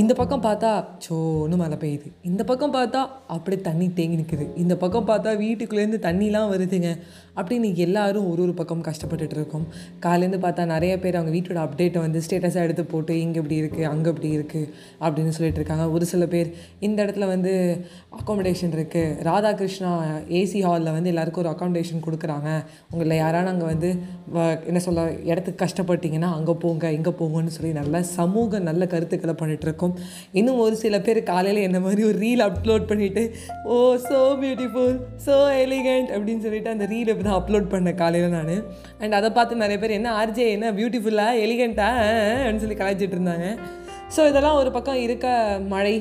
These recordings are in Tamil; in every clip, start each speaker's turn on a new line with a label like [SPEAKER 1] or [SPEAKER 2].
[SPEAKER 1] இந்த பக்கம் பார்த்தா சோன்னு மழை பெய்யுது. இந்த பக்கம் பார்த்தா அப்படியே தண்ணி தேங்கி நிற்குது இந்த பக்கம் பார்த்தா வீட்டுக்குள்ளேருந்து தண்ணிலாம் வருதுங்க. அப்படின்னு எல்லாரும் ஒரு ஒரு பக்கம் கஷ்டப்பட்டுட்டு இருக்கோம். காலேருந்து பார்த்தா நிறைய பேர் அவங்க வீட்டோட அப்டேட்டை வந்து ஸ்டேட்டஸாக எடுத்து போட்டு இங்கே இப்படி இருக்குது அங்கே இப்படி இருக்குது அப்படின்னு சொல்லிட்டு இருக்காங்க. ஒரு சில பேர் இந்த இடத்துல வந்து அக்காமடேஷன் இருக்குது ராதாகிருஷ்ணா ஏசி ஹாலில் வந்து எல்லாருக்கும் ஒரு அக்காமடேஷன் கொடுக்குறாங்க. உங்களை யாரான அங்கே வந்து வ- என்ன சொல்ல இடத்துக்கு கஷ்டப்பட்டீங்கன்னா அங்கே போங்க இங்கே போங்கன்னு சொல்லி நல்ல சமூக நல்ல கருத்துக்களை பண்ணிகிட்ருக்கோம் இருக்கும் இன்னும் ஒரு சில பேர் காலையில் என்ன மாதிரி ஒரு ரீல் அப்லோட் பண்ணிட்டு oh so beautiful so elegant அப்படின்னு சொல்லிட்டு அந்த ரீல் இப்போ தான் அப்லோட் பண்ணேன் காலையில் நான். அண்ட் அதை பார்த்து நிறைய பேர் என்ன ஆர்ஜே என்ன பியூட்டிஃபுல்லாக எலிகண்ட்டா அப்படின்னு சொல்லி கலாய்ச்சிட்டு இருந்தாங்க. ஸோ இதெல்லாம் ஒரு பக்கம் இருக்க மழை.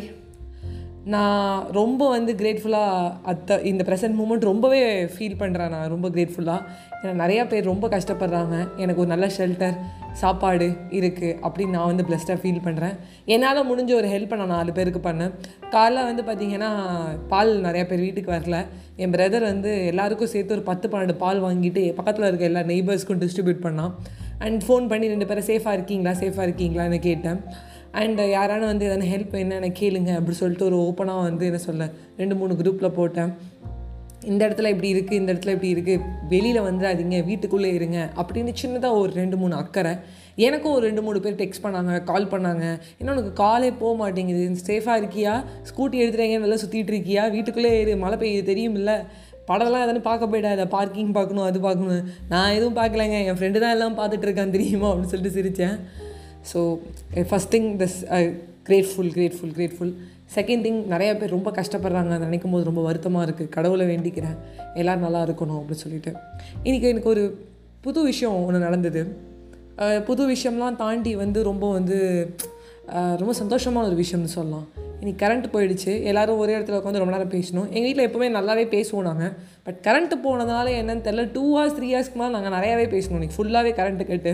[SPEAKER 1] நான் ரொம்ப வந்து கிரேட்ஃபுல்லாக அத்த இந்த ப்ரெசன்ட் மூமெண்ட் ரொம்பவே ஃபீல் பண்ணுறேன் நான் ரொம்ப கிரேட்ஃபுல்லாக ஏன்னா நிறையா பேர் ரொம்ப கஷ்டப்படுறாங்க. எனக்கு ஒரு நல்ல ஷெல்டர் சாப்பாடு இருக்குது அப்படின்னு நான் வந்து ப்ளஸ்டாக ஃபீல் பண்ணுறேன் என்னால் முடிஞ்ச ஒரு ஹெல்ப்பை நான் நாலு பேருக்கு பண்ணேன். காலைல வந்து பார்த்திங்கன்னா பால் நிறையா பேர் வீட்டுக்கு வரல. என் பிரதர் வந்து எல்லாருக்கும் சேர்த்து ஒரு பத்து பன்னெண்டு பால் வாங்கிட்டு பக்கத்தில் இருக்க எல்லா நெய்பர்ஸ்க்கும் டிஸ்ட்ரிபியூட் பண்ணான். அண்ட் ஃபோன் பண்ணி ரெண்டு பேரும் சேஃபாக இருக்கீங்களா? சேஃபாக இருக்கீங்களான்னு கேட்டேன். அண்ட் யாரான வந்து எதனா ஹெல்ப் என்னென்ன கேளுங்க அப்படின்னு சொல்லிட்டு ஒரு ஓப்பனாக வந்து என்ன சொல்ல ரெண்டு மூணு குரூப்பில் போட்டேன். இந்த இடத்துல இப்படி இருக்குது இந்த இடத்துல இப்படி இருக்குது வெளியில் வந்துடாதீங்க வீட்டுக்குள்ளே இருங்க அப்படின்னு சின்னதாக ஒரு ரெண்டு மூணு அக்கறை. எனக்கும் ஒரு ரெண்டு மூணு பேர் டெக்ஸ்ட் பண்ணாங்க கால் பண்ணாங்க. ஏன்னா உனக்கு காலே போக மாட்டேங்குது சேஃபாக இருக்கியா? ஸ்கூட்டி எடுத்துறீங்க நல்லா சுற்றிட்டு இருக்கியா? வீட்டுக்குள்ளே இரு மழை பெய்யுது தெரியுமில்ல. படம்லாம் எதனா பார்க்க போயிடாத பார்க்கிங் பார்க்கணும் அது பார்க்கணும். நான் எதுவும் பார்க்கலங்க என் ஃப்ரெண்டு தான் எல்லாம் பார்த்துட்டு இருக்கான் தெரியுமா? அப்படின்னு சொல்லிட்டு சிரித்தேன் so first thing this grateful grateful grateful second thing நிறைய பேர் ரொம்ப கஷ்டப்படுறாங்க. நினைக்கும் போது ரொம்ப வருத்தமாக இருக்குது கடவுளை வேண்டிக்கிறேன். எல்லோரும் நல்லா இருக்கணும் அப்படின்னு சொல்லிட்டு. இன்றைக்கி எனக்கு ஒரு புது விஷயம் ஒன்று நடந்தது. புது விஷயம்லாம் தாண்டி வந்து ரொம்ப வந்து ரொம்ப சந்தோஷமான ஒரு விஷயம்னு சொல்லலாம். இன்றைக்கி கரண்ட் போயிடுச்சு. எல்லாரும் ஒரே இடத்துல உட்காந்து ரொம்ப நேரம் பேசணும். எங்கள் வீட்டில் எப்போவுமே நல்லாவே பேசுவோம் நாங்கள் பட் கரண்ட்டு போனதுனால என்னென்னு தெரில டூ ஹவர்ஸ் த்ரீ ஹவர்ஸ்க்கு மேலே நாங்கள் நிறையாவே பேசணும் இன்னைக்கு. ஃபுல்லாகவே கரண்ட்டு கட்டு.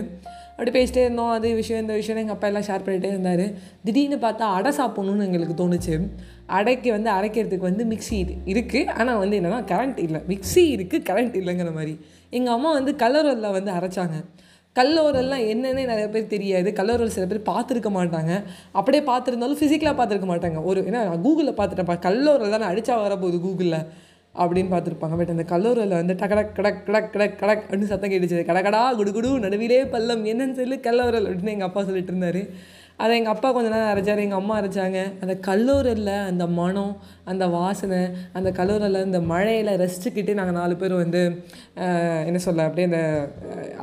[SPEAKER 1] அப்படி பேசிட்டே இருந்தோம். அது விஷயம் இந்த விஷயம் எங்கள் அப்பா எல்லாம் ஷேர் பண்ணிகிட்டே இருந்தார். திடீர்னு பார்த்தா அடை சாப்பிட்ணுன்னு எங்களுக்கு தோணுச்சு. அடைக்கு வந்து அரைக்கிறதுக்கு வந்து மிக்ஸி இருக்குது ஆனால் வந்து என்னென்னா கரண்ட் இல்லை. மிக்ஸி இருக்குது கரண்ட் இல்லைங்கிற மாதிரி. எங்கள் அம்மா வந்து கலரில் வந்து அரைச்சாங்க. கல்லோரெல்லாம் என்னென்னே நிறைய பேர் தெரியாது. கல்லோரல் சில பேர் பார்த்துருக்க மாட்டாங்க. அப்படியே பார்த்துருந்தாலும் ஃபிசிக்கலாக பார்த்துருக்க மாட்டாங்க. ஒரு ஏன்னா நான் கூகுளில் பார்த்துட்டேன். கல்லோரல் தானே அடித்தா வரப்போகுது கூகுளில் அப்படின்னு பார்த்துருப்பாங்க. பட் அந்த கல்லூரில் வந்து டகடக் கடக் கடக் கடக் கடக் அப்படின்னு சத்தம் கேட்டுச்சு. கடகடா குடுகுடு நடுவிலே பள்ளம். என்னன்னு சொல்லி கல்லூரல் அப்படின்னு எங்கள் அப்பா சொல்லிட்டு இருந்தார். அதை எங்கள் அப்பா கொஞ்ச நேரம் அரைச்சார் எங்கள் அம்மா அரைச்சாங்க. அந்த கல்லூரில் அந்த மனம் அந்த வாசனை அந்த கல்லூரில் இந்த மழையில் ரசிச்சுக்கிட்டு நாங்கள் நாலு பேர் வந்து என்ன சொல்ல அப்படியே அந்த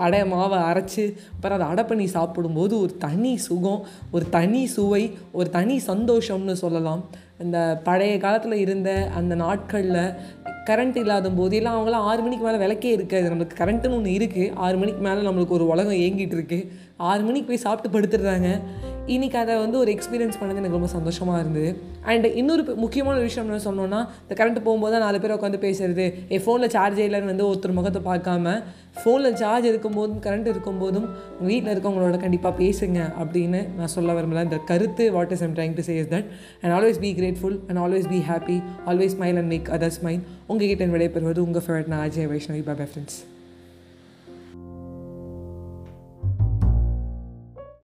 [SPEAKER 1] அடை மாவை அரைச்சி அப்புறம் அதை அடை பண்ணி சாப்பிடும்போது ஒரு தனி சுகம் ஒரு தனி சுவை ஒரு தனி சந்தோஷம்னு சொல்லலாம். அந்த பழைய காலத்தில் இருந்த அந்த நாட்களில் கரண்ட் இல்லாத போதெல்லாம் அவங்களாம் ஆறு மணிக்கு மேலே விளக்கே இருக்காது. நம்மளுக்கு கரண்ட்டுன்னு ஒன்று இருக்குது ஆறு மணிக்கு மேலே நம்மளுக்கு ஒரு உலகம் இயங்கிட்டு இருக்கு. ஆறு மணிக்கு போய் சாப்பிட்டு படுத்துடுறாங்க. இன்றைக்கி அதை வந்து ஒரு எக்ஸ்பீரியன்ஸ் பண்ணது எனக்கு ரொம்ப சந்தோஷமாக இருந்தது. அண்ட் இன்னொரு முக்கியமான ஒரு விஷயம் என்ன சொன்னோன்னா இந்த கரண்ட் போகும்போது நாலு பேர் உட்காந்து பேசுறது. என் ஃபோனில் சார்ஜ் இல்லைன்னு வந்து ஒருத்தர் முகத்தை பார்க்காம ஃபோனில் சார்ஜ் இருக்கும்போதும் கரண்ட் இருக்கும்போதும் உங்கள் வீட்டில் இருக்கவங்களோட கண்டிப்பாக பேசுங்க அப்படின்னு நான் சொல்ல விரும்பல இந்த கருத்து what is I'm trying to say that and always be grateful and always be happy always smile and make others mind உங்ககிட்ட விடைபெறுவது உங்கள் ஃபேவரட் நான் அஜய் வைஷ்ணவி பாபா ஃப்ரெண்ட்ஸ்